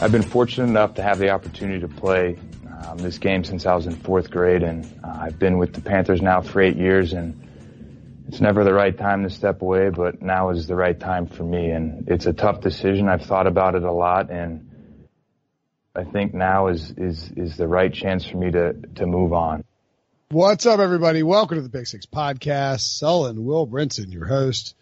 I've been fortunate enough to have the opportunity to play um, this game since I was in fourth grade, and uh, I've been with the Panthers now for eight years, and it's never the right time to step away, but now is the right time for me, and it's a tough decision. I've thought about it a lot, and I think now is is is the right chance for me to to move on. What's up, everybody? Welcome to the Big Six Podcast. Sullen Will Brinson, your host.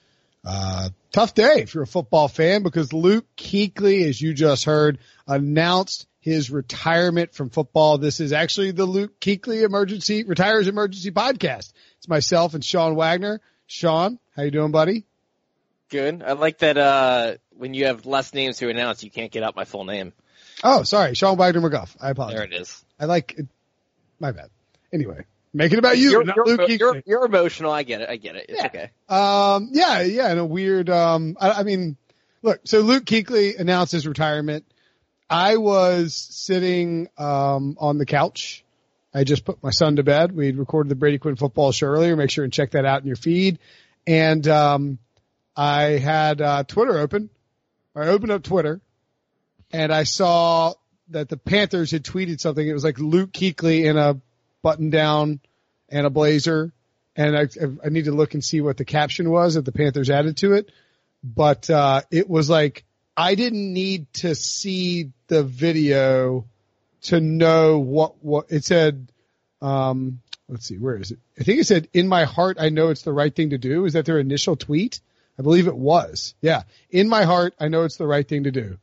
Uh, tough day if you're a football fan because Luke Kuechly, as you just heard, announced his retirement from football. This is actually the Luke Kuechly emergency retires emergency podcast. It's myself and Sean Wagner. Sean, how you doing, buddy? Good. I like that, uh, when you have less names to announce, you can't get out my full name. Oh, sorry. Sean Wagner McGough. I apologize. There it is. I like it. My bad. Anyway, make it about you, You're, not you're, Luke you're, you're emotional. I get it. I get it. It's Yeah. okay. Um, yeah, yeah, in a weird, um, I, I mean, look, so Luke Kuechly announced his retirement. I was sitting, um, on the couch. I just put my son to bed. We recorded the Brady Quinn football show earlier. Make sure and check that out in your feed. And, um, I had, uh, Twitter open. I opened up Twitter and I saw that the Panthers had tweeted something. It was like Luke Kuechly in a button down and a blazer and I, I need to look and see what the caption was that the Panthers added to it. But uh, it was like I didn't need to see the video to know what what it said. Um, let's see, where is it? I think it said, "In my heart, I know it's the right thing to do." Is that their initial tweet? I believe it was. Yeah, in my heart, I know it's the right thing to do.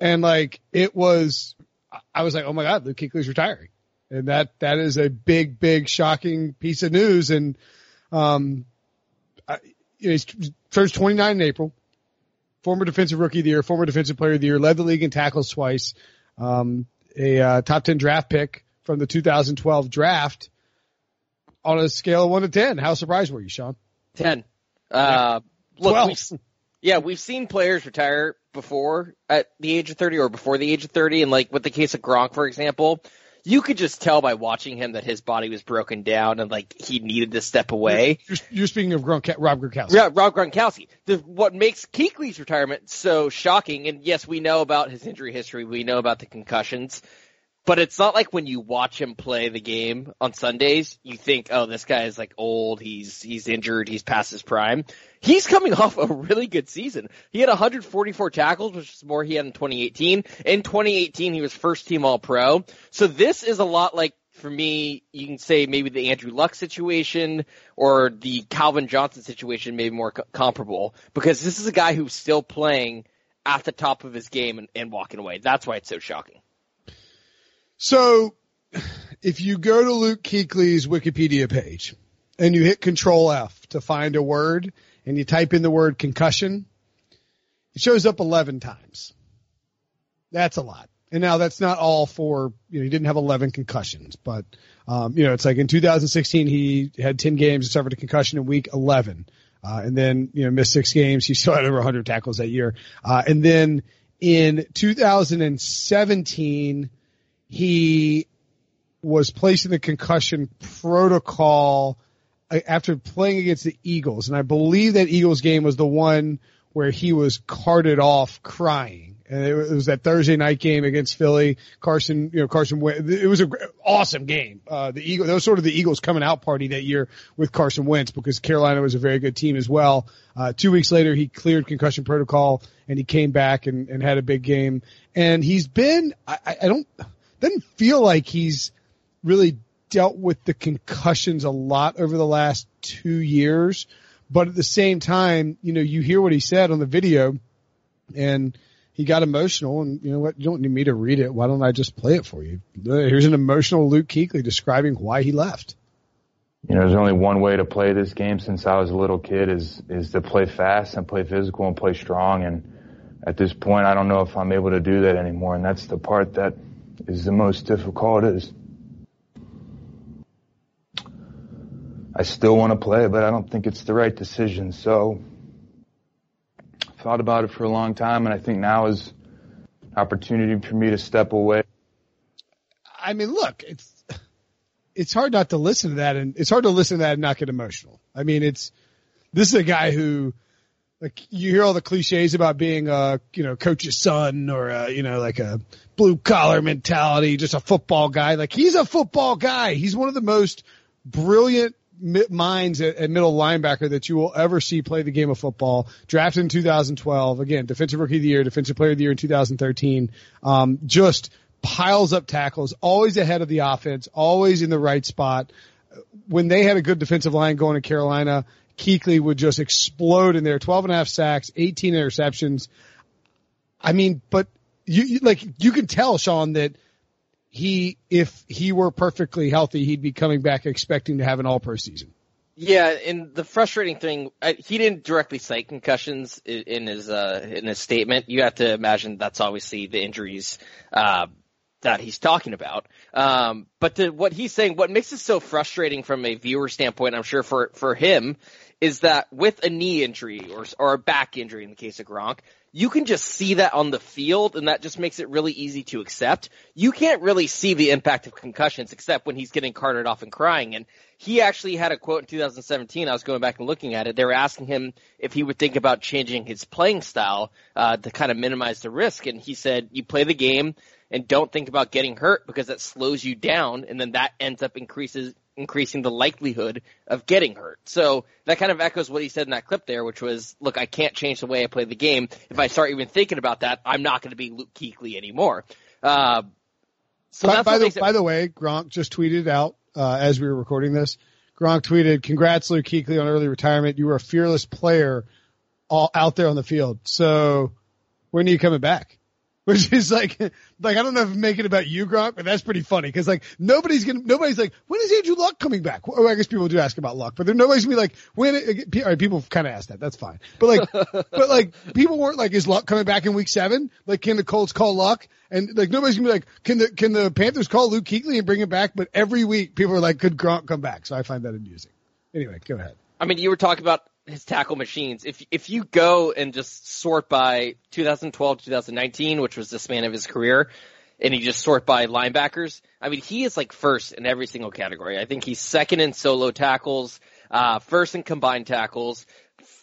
And like it was, I was like, "Oh my god, Luke Kuechly's retiring." And that that is a big, big, shocking piece of news. And um, I, you know, he's turns 29 in April. Former defensive rookie of the year, former defensive player of the year, led the league in tackles twice. Um, a uh, top 10 draft pick from the 2012 draft. On a scale of one to 10, how surprised were you, Sean? 10. Uh, look, 12. we've, yeah, we've seen players retire before at the age of 30 or before the age of 30. And like with the case of Gronk, for example, you could just tell by watching him that his body was broken down and like he needed to step away. You're, you're speaking of Gronk, Rob Gronkowski. Yeah, Rob Gronkowski. The, what makes Kuechly's retirement so shocking, and yes, we know about his injury history, we know about the concussions, but it's not like when you watch him play the game on Sundays, you think, oh, this guy is like old, he's he's injured, he's past his prime. He's coming off a really good season. He had 144 tackles, which is more he had in 2018. In 2018, he was first team All Pro. So this is a lot like for me, you can say maybe the Andrew Luck situation or the Calvin Johnson situation, maybe more co- comparable because this is a guy who's still playing at the top of his game and, and walking away. That's why it's so shocking. So if you go to Luke Kuechly's Wikipedia page and you hit control F to find a word and you type in the word concussion, it shows up 11 times. That's a lot. And now that's not all for, you know, he didn't have 11 concussions, but, um, you know, it's like in 2016, he had 10 games and suffered a concussion in week 11. Uh, and then, you know, missed six games. He still had over 100 tackles that year. Uh, and then in 2017, he was placed in the concussion protocol uh, after playing against the Eagles. And I believe that Eagles game was the one where he was carted off crying And it was that Thursday night game against Philly. Carson, you know, Carson, it was an awesome game. Uh, the Eagle, that was sort of the Eagles coming out party that year with Carson Wentz because Carolina was a very good team as well. Uh, two weeks later, he cleared concussion protocol and he came back and, and had a big game. And he's been, I, I don't, doesn't feel like he's really dealt with the concussions a lot over the last two years. But at the same time, you know, you hear what he said on the video and he got emotional and you know what? You don't need me to read it. Why don't I just play it for you? Uh, here's an emotional Luke Kuechly describing why he left. You know, there's only one way to play this game since I was a little kid is, is to play fast and play physical and play strong. And at this point, I don't know if I'm able to do that anymore. And that's the part that is the most difficult is I still want to play, but I don't think it's the right decision. So I thought about it for a long time, and I think now is an opportunity for me to step away. I mean, look, it's it's hard not to listen to that, and it's hard to listen to that and not get emotional. I mean, it's this is a guy who like you hear all the cliches about being a you know coach's son or a, you know like a blue collar mentality, just a football guy. Like he's a football guy. He's one of the most brilliant minds at, at, middle linebacker that you will ever see play the game of football. Drafted in 2012, again, defensive rookie of the year, defensive player of the year in 2013. Um, just piles up tackles, always ahead of the offense, always in the right spot. When they had a good defensive line going to Carolina, Kuechly would just explode in there. 12 and a half sacks, 18 interceptions. I mean, but you, you like, you can tell, Sean, that he, if he were perfectly healthy, he'd be coming back expecting to have an all pro season. Yeah, and the frustrating thing, I, he didn't directly cite concussions in, in his uh, in his statement. You have to imagine that's obviously the injuries uh, that he's talking about. Um, but what he's saying, what makes it so frustrating from a viewer standpoint, I'm sure for for him, is that with a knee injury or or a back injury in the case of Gronk, you can just see that on the field and that just makes it really easy to accept. You can't really see the impact of concussions except when he's getting carted off and crying. And he actually had a quote in 2017. I was going back and looking at it. They were asking him if he would think about changing his playing style, uh, to kind of minimize the risk. And he said, you play the game and don't think about getting hurt because that slows you down and then that ends up increases increasing the likelihood of getting hurt. So that kind of echoes what he said in that clip there, which was, look, I can't change the way I play the game. If I start even thinking about that, I'm not going to be Luke Kuechly anymore. Uh, so by, by the, it- by the way, Gronk just tweeted out, uh, as we were recording this, Gronk tweeted, congrats Luke Kuechly on early retirement. You were a fearless player all out there on the field. So when are you coming back? which is like, like I don't know if I'm making it about you, Gronk, but that's pretty funny because like nobody's gonna, nobody's like, when is Andrew Luck coming back? Well, I guess people do ask about Luck, but there nobody's gonna be like, when? All right, people kind of ask that. That's fine, but like, but like people weren't like, is Luck coming back in week seven? Like, can the Colts call Luck? And like nobody's gonna be like, can the can the Panthers call Luke Kuechly and bring him back? But every week people are like, could Gronk come back? So I find that amusing. Anyway, go ahead. I mean, you were talking about his tackle machines. If if you go and just sort by 2012 to 2019, which was the span of his career, and you just sort by linebackers, I mean, he is like first in every single category. I think he's second in solo tackles, uh, first in combined tackles,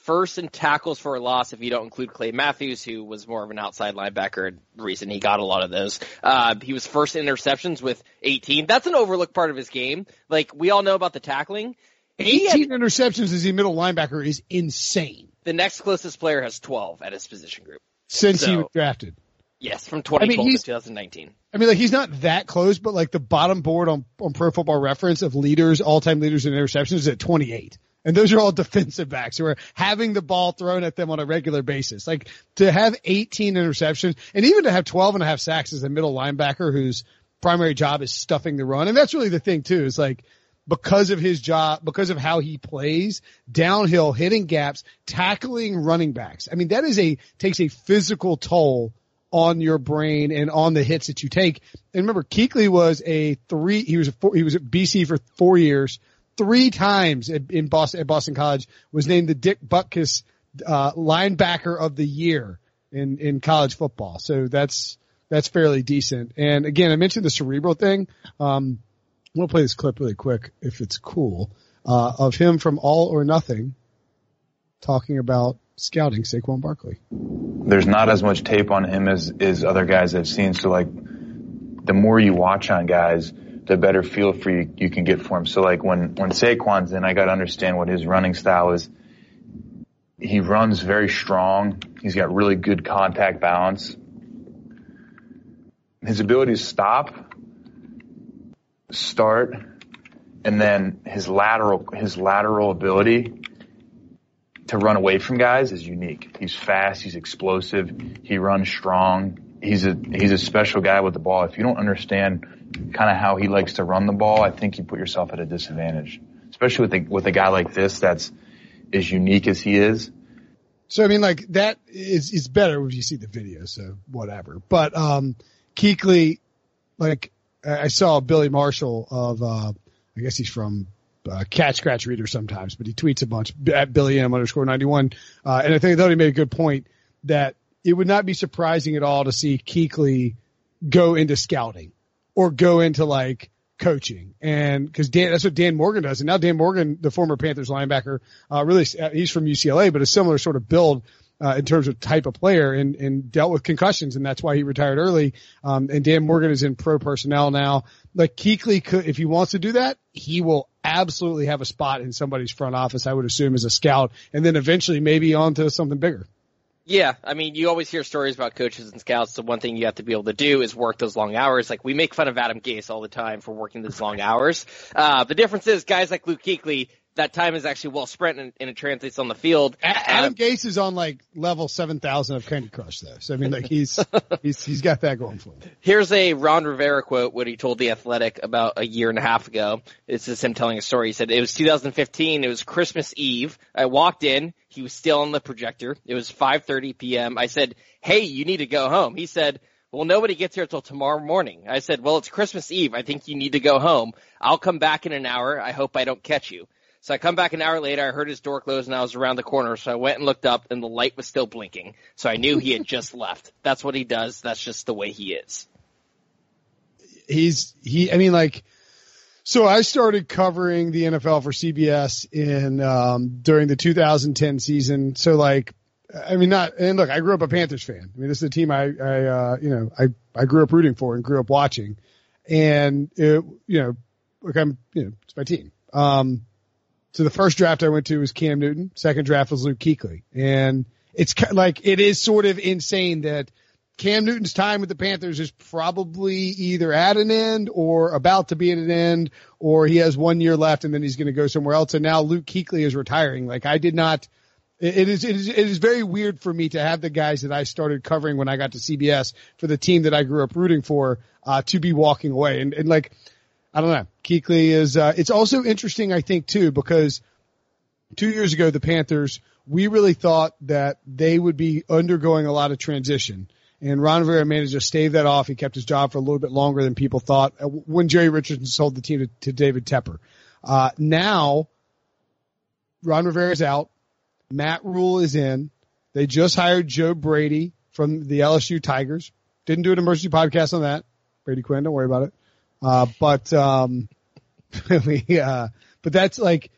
first in tackles for a loss if you don't include Clay Matthews, who was more of an outside linebacker. And reason he got a lot of those. Uh, he was first in interceptions with 18. That's an overlooked part of his game. Like we all know about the tackling. 18 had, interceptions as a middle linebacker is insane. The next closest player has 12 at his position group. Since so, he was drafted. Yes, from 2012 I mean, to 2019. I mean, like he's not that close, but like the bottom board on, on Pro Football Reference of leaders, all-time leaders in interceptions is at 28. And those are all defensive backs who are having the ball thrown at them on a regular basis. Like to have 18 interceptions and even to have 12 and a half sacks as a middle linebacker whose primary job is stuffing the run. And that's really the thing too, is like because of his job, because of how he plays downhill, hitting gaps, tackling running backs. I mean, that is a, takes a physical toll on your brain and on the hits that you take. And remember, Kuechly was a three, he was a four, he was at BC for four years, three times in Boston, at Boston College, was named the Dick Butkus, uh, linebacker of the year in, in college football. So that's, that's fairly decent. And again, I mentioned the cerebral thing. Um, I'm going to play this clip really quick, if it's cool, uh, of him from All or Nothing talking about scouting Saquon Barkley. There's not as much tape on him as as other guys I've seen. So like, the more you watch on guys, the better feel for you you can get for him. So like when when Saquon's in, I got to understand what his running style is. He runs very strong. He's got really good contact balance. His ability to stop, start, and then his lateral his lateral ability to run away from guys is unique. He's fast, he's explosive, he runs strong. He's a he's a special guy with the ball. If you don't understand kind of how he likes to run the ball, I think you put yourself at a disadvantage. Especially with a, with a guy like this that's as unique as he is. So I mean, like that is is better when you see the video. So whatever. But um, Kuechly, like I saw Billy Marshall of uh, I guess he's from uh, Cat Scratch Reader sometimes, but he tweets a bunch at Billy M underscore ninety one, uh, and I think that he made a good point that it would not be surprising at all to see Kuechly go into scouting or go into like coaching. And cause Dan, that's what Dan Morgan does. And now Dan Morgan, the former Panthers linebacker, uh, really, he's from UCLA, but a similar sort of build. Uh, in terms of type of player and, and dealt with concussions and that's why he retired early. Um, and Dan Morgan is in pro personnel now. Like Kuechly could, if he wants to do that, he will absolutely have a spot in somebody's front office, I would assume as a scout and then eventually maybe on to something bigger. Yeah, I mean, you always hear stories about coaches and scouts. The one thing you have to be able to do is work those long hours. Like we make fun of Adam Gase all the time for working those long hours. Uh, the difference is guys like Luke Kuechly, that time is actually well spent and, and it translates on the field. Adam um, Gase is on like level 7000 of Candy Crush though. So I mean like he's, he's, he's got that going for him. Here's a Ron Rivera quote, what he told the athletic about a year and a half ago. This is him telling a story. He said, it was 2015. It was Christmas Eve. I walked in. He was still on the projector. It was 5.30 p.m. I said, Hey, you need to go home. He said, well, nobody gets here till tomorrow morning. I said, well, it's Christmas Eve. I think you need to go home. I'll come back in an hour. I hope I don't catch you. So I come back an hour later. I heard his door close and I was around the corner. So I went and looked up and the light was still blinking. So I knew he had just left. That's what he does. That's just the way he is. He's, he, I mean, like, so I started covering the NFL for CBS in, um, during the 2010 season. So like, I mean, not, and look, I grew up a Panthers fan. I mean, this is a team I, I, uh, you know, I, I grew up rooting for and grew up watching. And it, you know, like I'm, you know, it's my team. Um, so the first draft I went to was Cam Newton. Second draft was Luke Kuechly. And it's like, it is sort of insane that Cam Newton's time with the Panthers is probably either at an end or about to be at an end, or he has one year left and then he's going to go somewhere else. And now Luke Kuechly is retiring. Like I did not, it is, it is, it is very weird for me to have the guys that I started covering when I got to CBS for the team that I grew up rooting for, uh, to be walking away. And, and like, I don't know. Kuechly is, uh, it's also interesting, I think too, because two years ago, the Panthers, we really thought that they would be undergoing a lot of transition. And Ron Rivera managed to stave that off. He kept his job for a little bit longer than people thought uh, when Jerry Richardson sold the team to, to David Tepper. Uh, now, Ron Rivera's out. Matt Rhule is in. They just hired Joe Brady from the LSU Tigers. Didn't do an emergency podcast on that. Brady Quinn, don't worry about it. Uh, but, um, we, uh, but that's like,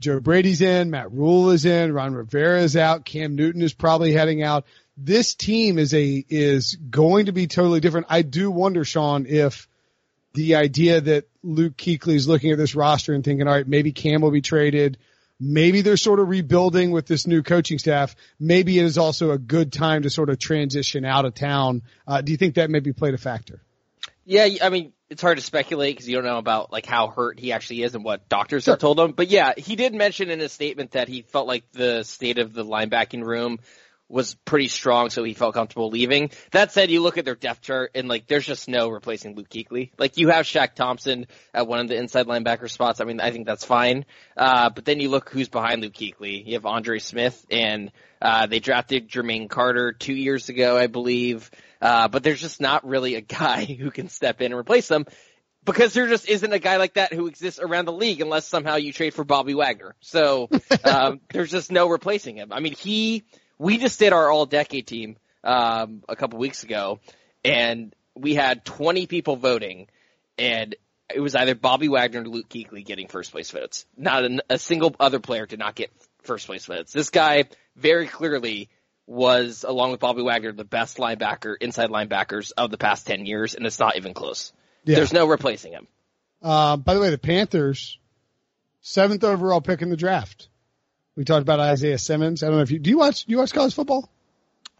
Joe Brady's in, Matt Rhule is in, Ron Rivera is out, Cam Newton is probably heading out. This team is a, is going to be totally different. I do wonder, Sean, if the idea that Luke Kuechly is looking at this roster and thinking, all right, maybe Cam will be traded. Maybe they're sort of rebuilding with this new coaching staff. Maybe it is also a good time to sort of transition out of town. Uh, do you think that maybe played a factor? Yeah, I mean, it's hard to speculate because you don't know about like how hurt he actually is and what doctors sure. have told him. But yeah, he did mention in his statement that he felt like the state of the linebacking room was pretty strong, so he felt comfortable leaving. That said, you look at their depth chart and like there's just no replacing Luke Kuechly. Like you have Shaq Thompson at one of the inside linebacker spots. I mean, I think that's fine. Uh, but then you look who's behind Luke Kuechly. You have Andre Smith and uh, they drafted Jermaine Carter two years ago, I believe. Uh, but there's just not really a guy who can step in and replace them because there just isn't a guy like that who exists around the league unless somehow you trade for Bobby Wagner. So, um, there's just no replacing him. I mean, he, we just did our all decade team, um, a couple weeks ago and we had 20 people voting and it was either Bobby Wagner or Luke Kuechly getting first place votes. Not a, a single other player did not get first place votes. This guy very clearly was, along with Bobby Wagner, the best linebacker, inside linebackers of the past 10 years, and it's not even close. Yeah. There's no replacing him. Uh, by the way, the Panthers, seventh overall pick in the draft. We talked about Isaiah Simmons. I don't know if you, do you watch, do you watch college football?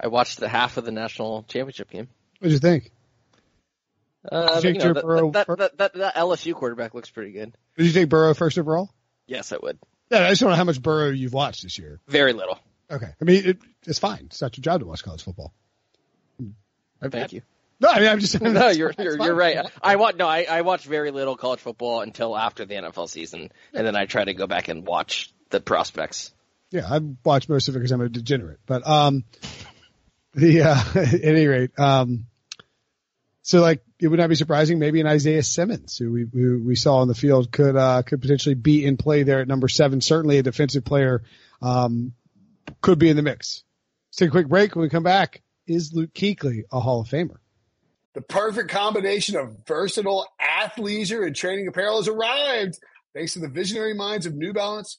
I watched the half of the national championship game. What did you think? Uh, Take you know, that, that, that, that, that LSU quarterback looks pretty good. Did you take Burrow first overall? Yes, I would. Yeah, I just don't know how much Burrow you've watched this year. Very little. Okay. I mean, it, it's fine. It's not your job to watch college football. Thank you. No, I mean, I'm just, No, you're you're, you're right. I watch no, I, I watch very little college football until after the NFL season, and then I try to go back and watch the prospects. Yeah, I watch most of it because I'm a degenerate. But um, the uh, at any rate, um, so like it would not be surprising maybe an Isaiah Simmons who we who we saw on the field could uh, could potentially be in play there at number seven. Certainly a defensive player um, could be in the mix. Let's take a quick break. When we come back, is Luke Kuechly a Hall of Famer? The perfect combination of versatile athleisure and training apparel has arrived. Thanks to the visionary minds of New Balance,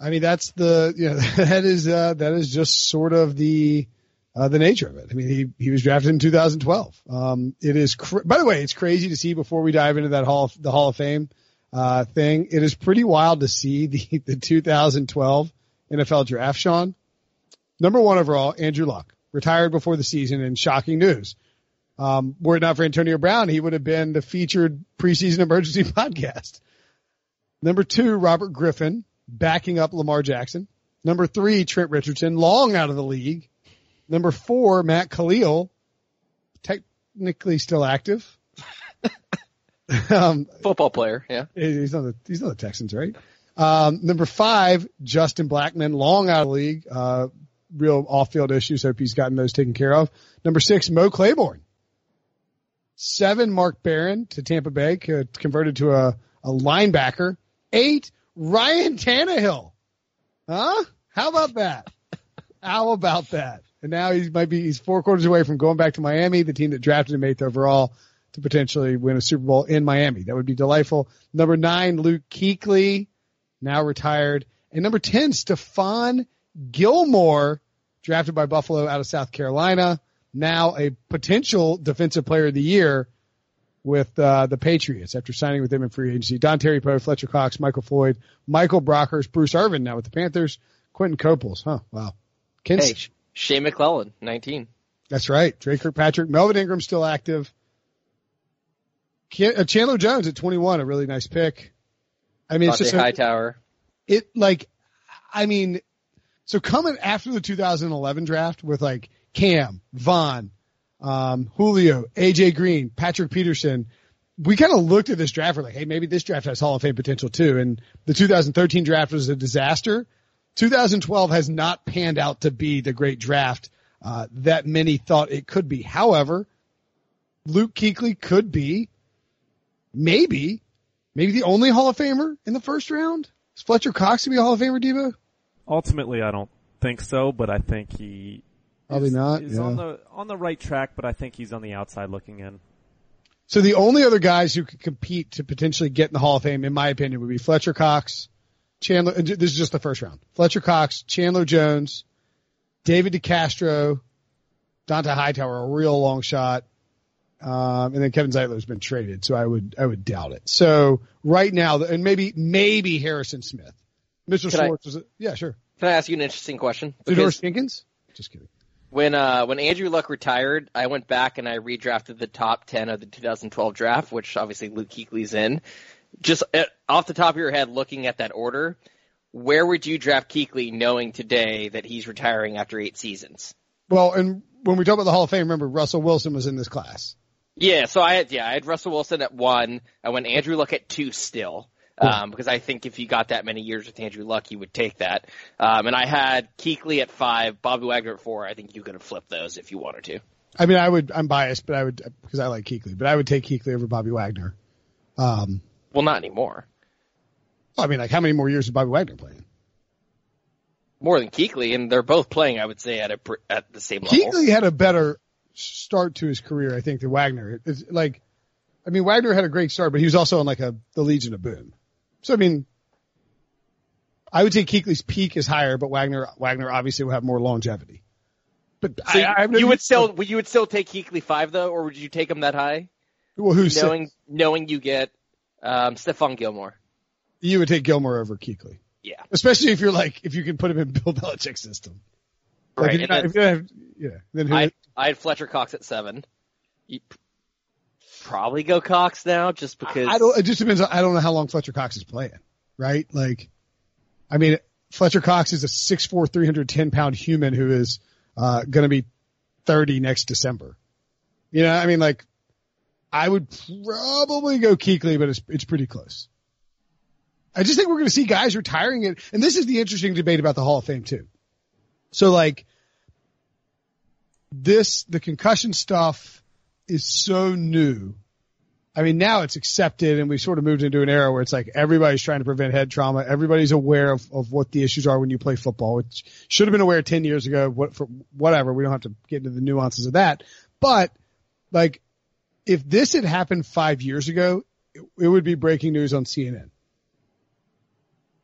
I mean, that's the you know that is uh, that is just sort of the uh, the nature of it. I mean, he he was drafted in 2012. Um, it is cr- by the way, it's crazy to see before we dive into that hall of, the Hall of Fame uh, thing. It is pretty wild to see the the 2012 NFL draft. Sean, number one overall, Andrew Luck retired before the season, and shocking news. Um, were it not for Antonio Brown, he would have been the featured preseason emergency podcast. Number two, Robert Griffin backing up Lamar Jackson. Number three, Trent Richardson, long out of the league. Number four, Matt Kalil, technically still active. um, Football player, yeah. he's on the he's on the Texans, right? Um, number five, Justin Blackmon, long out of the league, uh, real off-field issues. Hope he's gotten those taken care of. Number six, Mo Claiborne. Seven, Mark Barron to Tampa Bay, converted to a, a linebacker. Eight, Ryan Tannehill. Huh? How about that? How about that? And now he might be, he's four quarters away from going back to Miami, the team that drafted him eighth overall to potentially win a Super Bowl in Miami. That would be delightful. Number nine, Luke Kuechly, now retired. And number 10, Stephon Gilmore, drafted by Buffalo out of South Carolina, now a potential defensive player of the year with uh, the Patriots after signing with them in free agency. Dontari Poe, Fletcher Cox, Michael Floyd, Michael Brockers, Bruce Irvin now with the Panthers, Quinton Coples. Huh, wow. Ken, Hey, Sh- Shea McClellin, 19. That's right. Drake Kirkpatrick, Melvin Ingram still active. Uh, Chandler Jones at 21, a really nice pick. I mean, it's Dante just a- Hightower. it like, I mean, so coming after the 2011 draft with like Cam, Vaughn, um, Julio, AJ Green, Patrick Peterson, we kind of looked at this draft. We're like, hey, maybe this draft has Hall of Fame potential too. And the 2013 draft was a disaster. 2012 has not panned out to be the great draft uh, that many thought it could be. However, Luke Kuechly could be maybe, maybe the only Hall of Famer in the first round. Is Fletcher Cox to be a Hall of Famer, Devo? Ultimately, I don't think so, but I think he Probably is, not, is yeah. on the on the right track, but I think he's on the outside looking in. So the only other guys who could compete to potentially get in the Hall of Fame, in my opinion, would be Fletcher Cox, Chandler. This is just the first round. Fletcher Cox, Chandler Jones, David DeCastro, Dante Hightower, a real long shot, um, and then Kevin Zeitler's been traded, so I would I would doubt it. So right now, and maybe maybe Harrison Smith, Mitchell Could I- Schwartz was a, yeah sure. Can I ask you an interesting question? Fedor Because Jenkins, just kidding. When uh when Andrew Luck retired, I went back and I redrafted the top ten of the 2012 draft, which obviously Luke Kuechly's in. Just uh, off the top of your head, looking at that order, where would you draft Kuechly, knowing today that he's retiring after eight seasons? Well, and when we talk about the Hall of Fame, remember Russell Wilson was in this class. Yeah, so I had yeah I had Russell Wilson at one. I went Andrew Luck at two still. Um, because I think if you got that many years with Andrew Luck, you would take that. Um, and I had Kuechly at five, Bobby Wagner at four. I think you could have flipped those if you wanted to. I mean, I would. I'm biased, but I would because I like Kuechly, but I would take Kuechly over Bobby Wagner. Um, Well, not anymore. I mean, like how many more years is Bobby Wagner playing? More than Kuechly, and they're both playing. I would say at a at the same level. Kuechly had a better start to his career, I think, than Wagner. It's like, I mean, Wagner had a great start, but he was also on like a the Legion of Boom. So I mean, I would say Kuechly's peak is higher, but Wagner Wagner obviously will have more longevity. But So I, I have no you would still would you would still take Kuechly five though, or would you take him that high, well, who's knowing six? knowing you get um, Stephon Gilmore? you would take Gilmore over Kuechly, Yeah, especially if you're like if you can put him in Bill Belichick's system. Like, right. if you're not- then if you have, yeah, then who? I I had Fletcher Cox at seven. You probably go Cox now, just because. I don't. It just depends. on- I don't know how long Fletcher Cox is playing. Right? Like, I mean, Fletcher Cox is a 6'4", 310 pound human who is uh, going to be thirty next December. You know, I mean, like, I would probably go Kuechly, but it's it's pretty close. I just think we're going to see guys retiring it, and this is the interesting debate about the Hall of Fame too. So, like, this the concussion stuff is so new I mean, now it's accepted and we sort of moved into an era where it's like everybody's trying to prevent head trauma. Everybody's aware of, of what the issues are when you play football, which should have been aware 10 years ago, what, for whatever. We don't have to get into the nuances of that. But like, if this had happened five years ago, it, it would be breaking news on CNN.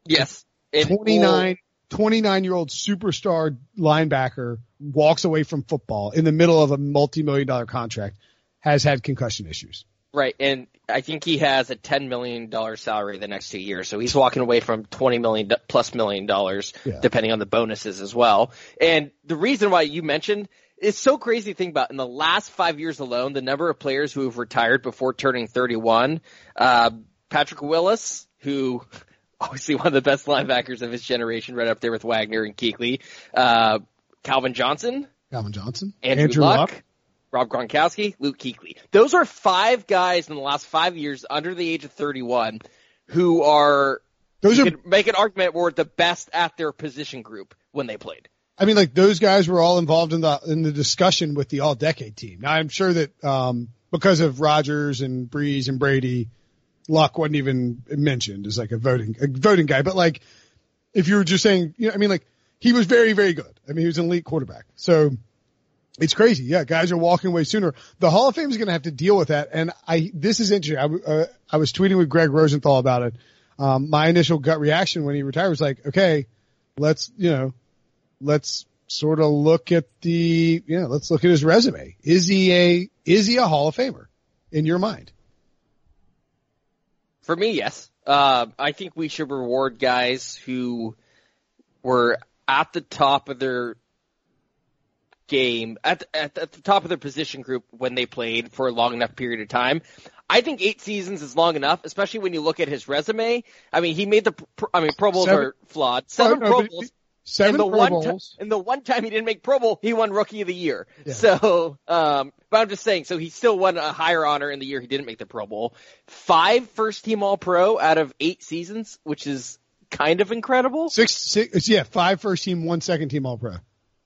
yes. And- 29, 29 year old superstar linebacker walks away from football in the middle of a multi-million dollar contract, has had concussion issues. Right, and I think he has a ten million dollar salary the next two years, so he's walking away from twenty million plus million dollars, Yeah. depending on the bonuses as well. And the reason why you mentioned it's so crazy to think about in the last five years alone, the number of players who have retired before turning thirty one. Uh, Patrick Willis, who obviously one of the best linebackers of his generation, right up there with Wagner and Kuechly. Uh, Calvin Johnson, Calvin Johnson, Andrew, Luck, Rob Gronkowski, Luke Kuechly. Those are five guys in the last five years under the age of 31 who are, Those you are, could make an argument were the best at their position group when they played. I mean, like those guys were all involved in the in the discussion with the all decade team. Now I'm sure that um because of Rodgers and Brees and Brady, Luck wasn't even mentioned as like a voting a voting guy. But like if you were just saying, you know, I mean, like he was very very good. I mean, he was an elite quarterback. So it's crazy. Yeah, guys are walking away sooner. The Hall of Fame is going to have to deal with that. And I this is interesting. I, uh, I was tweeting with Greg Rosenthal about it. Um, my initial gut reaction when he retired was like, okay, let's you know let's sort of look at the, you know, let's look at his resume. Is he a, is he a Hall of Famer in your mind? For me, yes. Uh, I think we should reward guys who were at the top of their game, at the, at, at the top of their position group when they played for a long enough period of time. I think eight seasons is long enough, especially when you look at his resume. I mean, he made the, I mean, Pro Bowls Seven- are flawed. Seven Oh, Pro Bowls. Seven and the Pro one Bowls. Ti- and the one time he didn't make Pro Bowl, he won Rookie of the Year. Yeah. So, um, but I'm just saying, so he still won a higher honor in the year he didn't make the Pro Bowl. Five first team All Pro out of eight seasons, which is kind of incredible. Six, six, yeah, five first team, one second team all pro.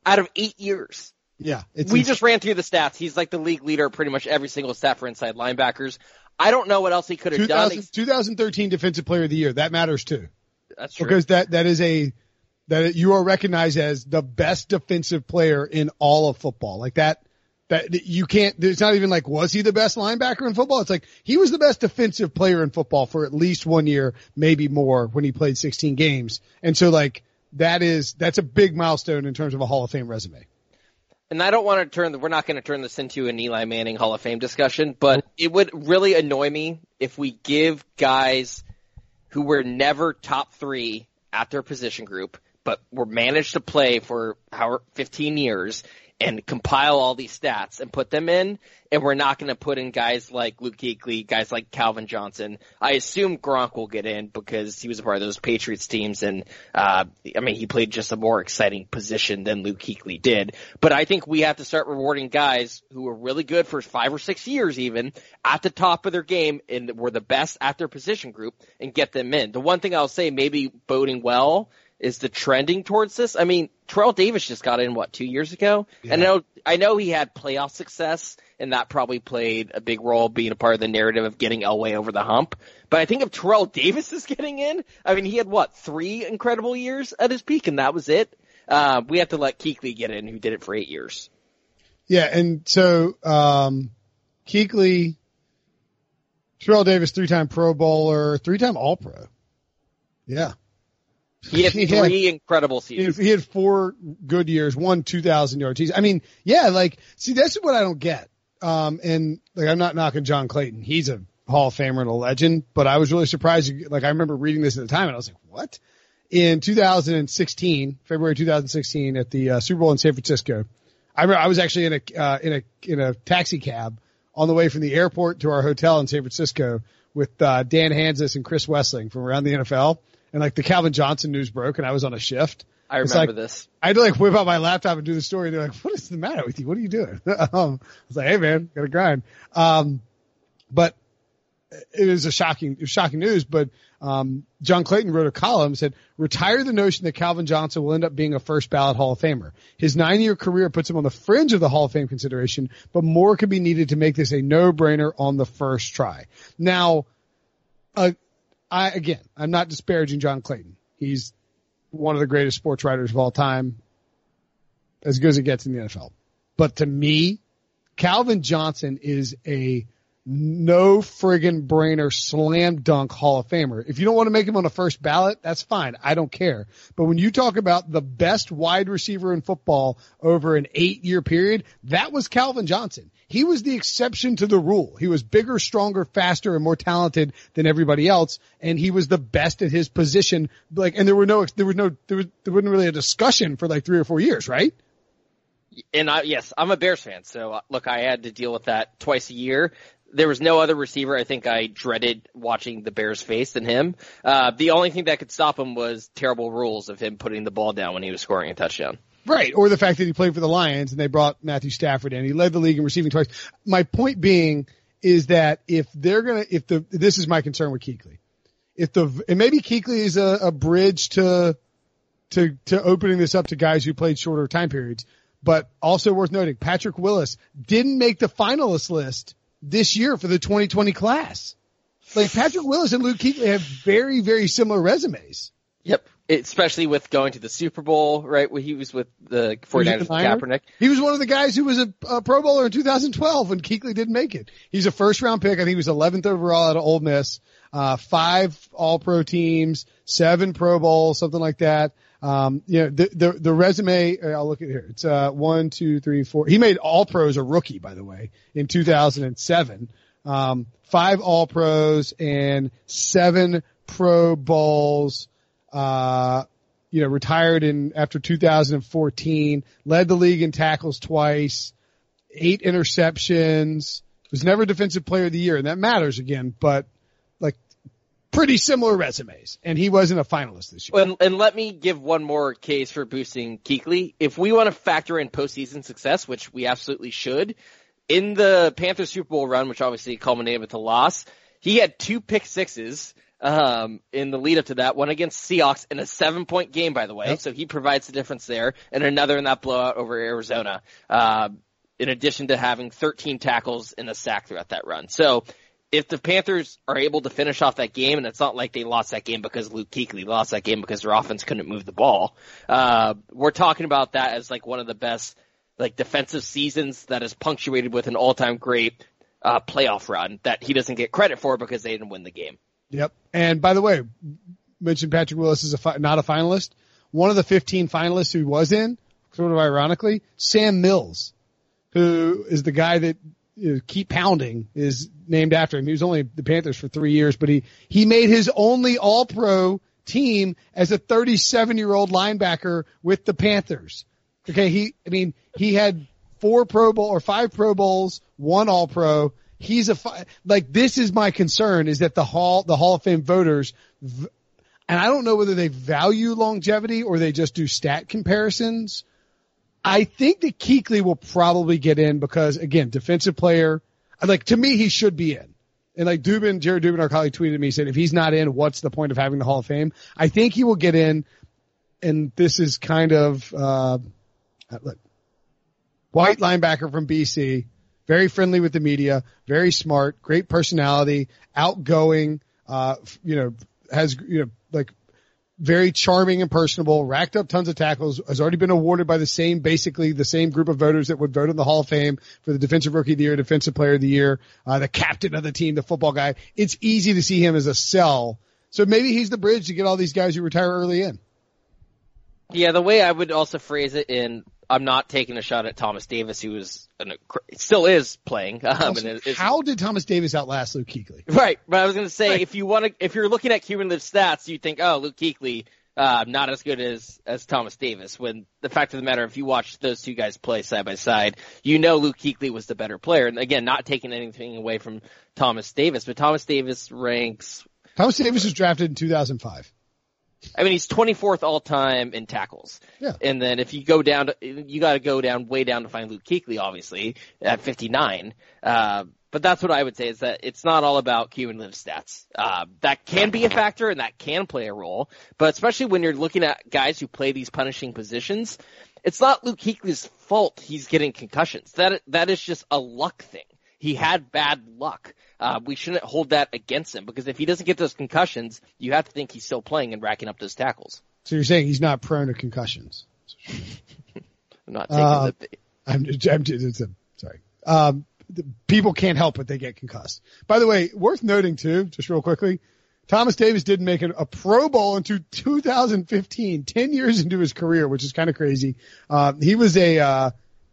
Out of eight years. Yeah. It's we just ran through the stats. He's like the league leader, pretty much every single stat for inside linebackers. I don't know what else he could have done. 2000, 2013 defensive player of the year. That matters too. That's true. Because that, that is a, that you are recognized as the best defensive player in all of football. Like that, that you can't, it's not even like, was he the best linebacker in football? It's like, he was the best defensive player in football for at least one year, maybe more when he played 16 games. And so like, that is, that's a big milestone in terms of a Hall of Fame resume. and I don't want to turn. We're not going to turn this into an Eli Manning Hall of Fame discussion, but it would really annoy me if we give guys who were never top three at their position group, but were managed to play for how 15 years, and compile all these stats and put them in. And we're not going to put in guys like Luke Kuechly, guys like Calvin Johnson. I assume Gronk will get in because he was a part of those Patriots teams. And, uh, I mean, he played just a more exciting position than Luke Kuechly did. But I think we have to start rewarding guys who were really good for five or six years even at the top of their game and were the best at their position group and get them in. The one thing I'll say maybe boding well is the trending towards this. I mean, Terrell Davis just got in what two years ago, yeah. and I know I know he had playoff success, and that probably played a big role being a part of the narrative of getting Elway over the hump. But I think if Terrell Davis is getting in, I mean, he had what three incredible years at his peak, and that was it. Uh, we have to let Kuechly get in, who did it for eight years. Yeah, and so um, Kuechly, Terrell Davis, three-time Pro Bowler, three-time All-Pro. Yeah, he had he three had, incredible seasons. He had four good years, one 2,000 yards. I mean, yeah, like, see, that's what I don't get. Um, and like, I'm not knocking John Clayton. He's a Hall of Famer and a legend, but I was really surprised. Like, I remember reading this at the time and I was like, what? In 2016, February 2016 at the uh, Super Bowl in San Francisco, I remember I was actually in a, uh, in a, in a taxi cab on the way from the airport to our hotel in San Francisco with, uh, Dan Hanzus and Chris Wesseling from around the NFL and like the Calvin Johnson news broke and I was on a shift. I remember like, this. I had to like whip out my laptop and do the story. They're like, what is the matter with you? What are you doing? um, I was like, hey man, gotta grind. Um, but it was a shocking, it was shocking news, but, um, John Clayton wrote a column said, retire the notion that Calvin Johnson will end up being a first ballot Hall of Famer. His nine year career puts him on the fringe of the Hall of Fame consideration, but more could be needed to make this a no brainer on the first try. Now, uh, I again, I'm not disparaging John Clayton. He's one of the greatest sports writers of all time, as good as it gets in the NFL. But to me, Calvin Johnson is a no friggin' brainer slam dunk Hall of Famer. If you don't want to make him on the first ballot, that's fine. I don't care. But when you talk about the best wide receiver in football over an eight year period, that was Calvin Johnson. He was the exception to the rule. He was bigger, stronger, faster, and more talented than everybody else, and he was the best at his position. Like, and there were no, there was no, there was, there wasn't really a discussion for like three or four years, right? And I, yes, I'm a Bears fan, so uh, look, I had to deal with that twice a year there was no other receiver I think I dreaded watching the Bears face than him. Uh, the only thing that could stop him was terrible rules of him putting the ball down when he was scoring a touchdown. Right. Or the fact that he played for the Lions and they brought Matthew Stafford in. He led the league in receiving twice. My point being is that if they're going to, if the, this is my concern with Kuechly. If the, and maybe Kuechly is a, a bridge to, to, to opening this up to guys who played shorter time periods. But also worth noting, Patrick Willis didn't make the finalist list this year for the 2020 class. Like Patrick Willis and Luke Kuechly have very, very similar resumes. Yep. Especially with going to the Super Bowl, right? When he was with the 49ers with Kaepernick. He was one of the guys who was a, a, Pro Bowler in 2012 when Kuechly didn't make it. He's a first round pick. I think he was 11th overall at Ole Miss. Uh, five All Pro teams, seven Pro Bowls, something like that. Um, you know, the, the, the resume, uh, I'll look at here. It's, uh, one, two, three, four. He made all pros a rookie, by the way, in 2007. Um, five all pros and seven pro bowls, uh, you know, retired in after 2014, led the league in tackles twice, eight interceptions, was never defensive player of the year, and that matters again, but pretty similar resumes, and he wasn't a finalist this year. And, and let me give one more case for boosting Kuechly. If we want to factor in postseason success, which we absolutely should, in the Panthers Super Bowl run, which obviously culminated with a loss, he had two pick sixes um, in the lead up to that, one against Seahawks in a seven point game, by the way. Yep. So he provides the difference there, and another in that blowout over Arizona. Uh, in addition to having 13 tackles and a sack throughout that run. So if the Panthers are able to finish off that game, and it's not like they lost that game because Luke Kuechly lost that game because their offense couldn't move the ball, uh, we're talking about that as like one of the best like defensive seasons that is punctuated with an all-time great uh, playoff run that he doesn't get credit for because they didn't win the game. Yep. And by the way, mentioned Patrick Willis is a fi- not a finalist. One of the 15 finalists who was in, sort of ironically, Sam Mills, who is the guy that keep pounding is named after him. He was only the Panthers for three years, but he, he made his only all pro team as a 37 year old linebacker with the Panthers. Okay, he, I mean, he had four Pro Bowl or five Pro Bowls, one All Pro. He's a fi- like this is my concern is that the hall the Hall of Fame voters, and I don't know whether they value longevity or they just do stat comparisons. I think that Kuechly will probably get in because again, defensive player. Like to me, he should be in. And like Dubin, Jared Dubin, our colleague tweeted me said, if he's not in, what's the point of having the Hall of Fame? I think he will get in. And this is kind of, uh, look, white linebacker from BC, very friendly with the media, very smart, great personality, outgoing, uh, you know, has, you know, like very charming and personable, racked up tons of tackles, has already been awarded by the same, basically the same group of voters that would vote in the Hall of Fame for the defensive rookie of the year, defensive player of the year, uh, the captain of the team, the football guy. It's easy to see him as a sell. So maybe he's the bridge to get all these guys who retire early in. Yeah, the way I would also phrase it in I'm not taking a shot at Thomas Davis, who was an, still is playing. Um, Also, is, how did Thomas Davis outlast Luke Kuechly? Right, but I was going to say Right. if you want to, if you're looking at cumulative stats, you think, oh, Luke Kuechly, uh, not as good as as Thomas Davis. When the fact of the matter, if you watch those two guys play side by side, you know Luke Kuechly was the better player. And again, not taking anything away from Thomas Davis, but Thomas Davis ranks. Thomas Davis was drafted in 2005. I mean, he's 24th all time in tackles. Yeah. And then if you go down to, you got to go down way down to find Luke Kuechly, obviously at 59. Uh, but that's what I would say is that it's not all about cumulative stats. Uh, that can be a factor and that can play a role, but especially when you're looking at guys who play these punishing positions, it's not Luke Kuechly's fault he's getting concussions. That that is just a luck thing. He had bad luck. Uh, we shouldn't hold that against him because if he doesn't get those concussions, you have to think he's still playing and racking up those tackles. So you're saying he's not prone to concussions? I'm not taking Uh, the. I'm, I'm it's a, sorry. Um, the, people can't help but they get concussed. By the way, worth noting too, just real quickly, Thomas Davis didn't make a, a Pro Bowl into 2015, 10 years into his career, which is kind of crazy. Um, he was a, uh,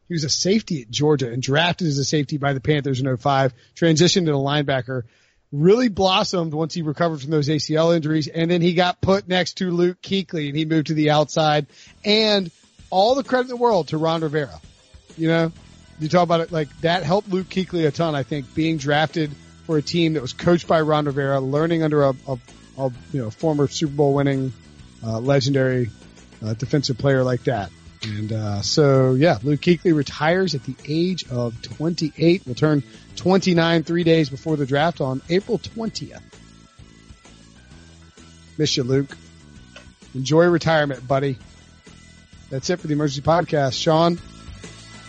he was a safety at Georgia and drafted as a safety by the Panthers in 05, transitioned to a linebacker, really blossomed once he recovered from those ACL injuries. And then he got put next to Luke Kuechly and he moved to the outside and all the credit in the world to Ron Rivera. You know, you talk about it like that helped Luke Kuechly a ton. I think being drafted for a team that was coached by Ron Rivera, learning under a, a, a you know former Super Bowl winning uh, legendary uh, defensive player like that. And uh, so yeah, Luke Kuechly retires at the age of 28. Will turn 29 three days before the draft on April 20th. Miss you, Luke. Enjoy retirement, buddy. That's it for the emergency podcast. Sean,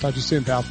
talk to you soon, pal.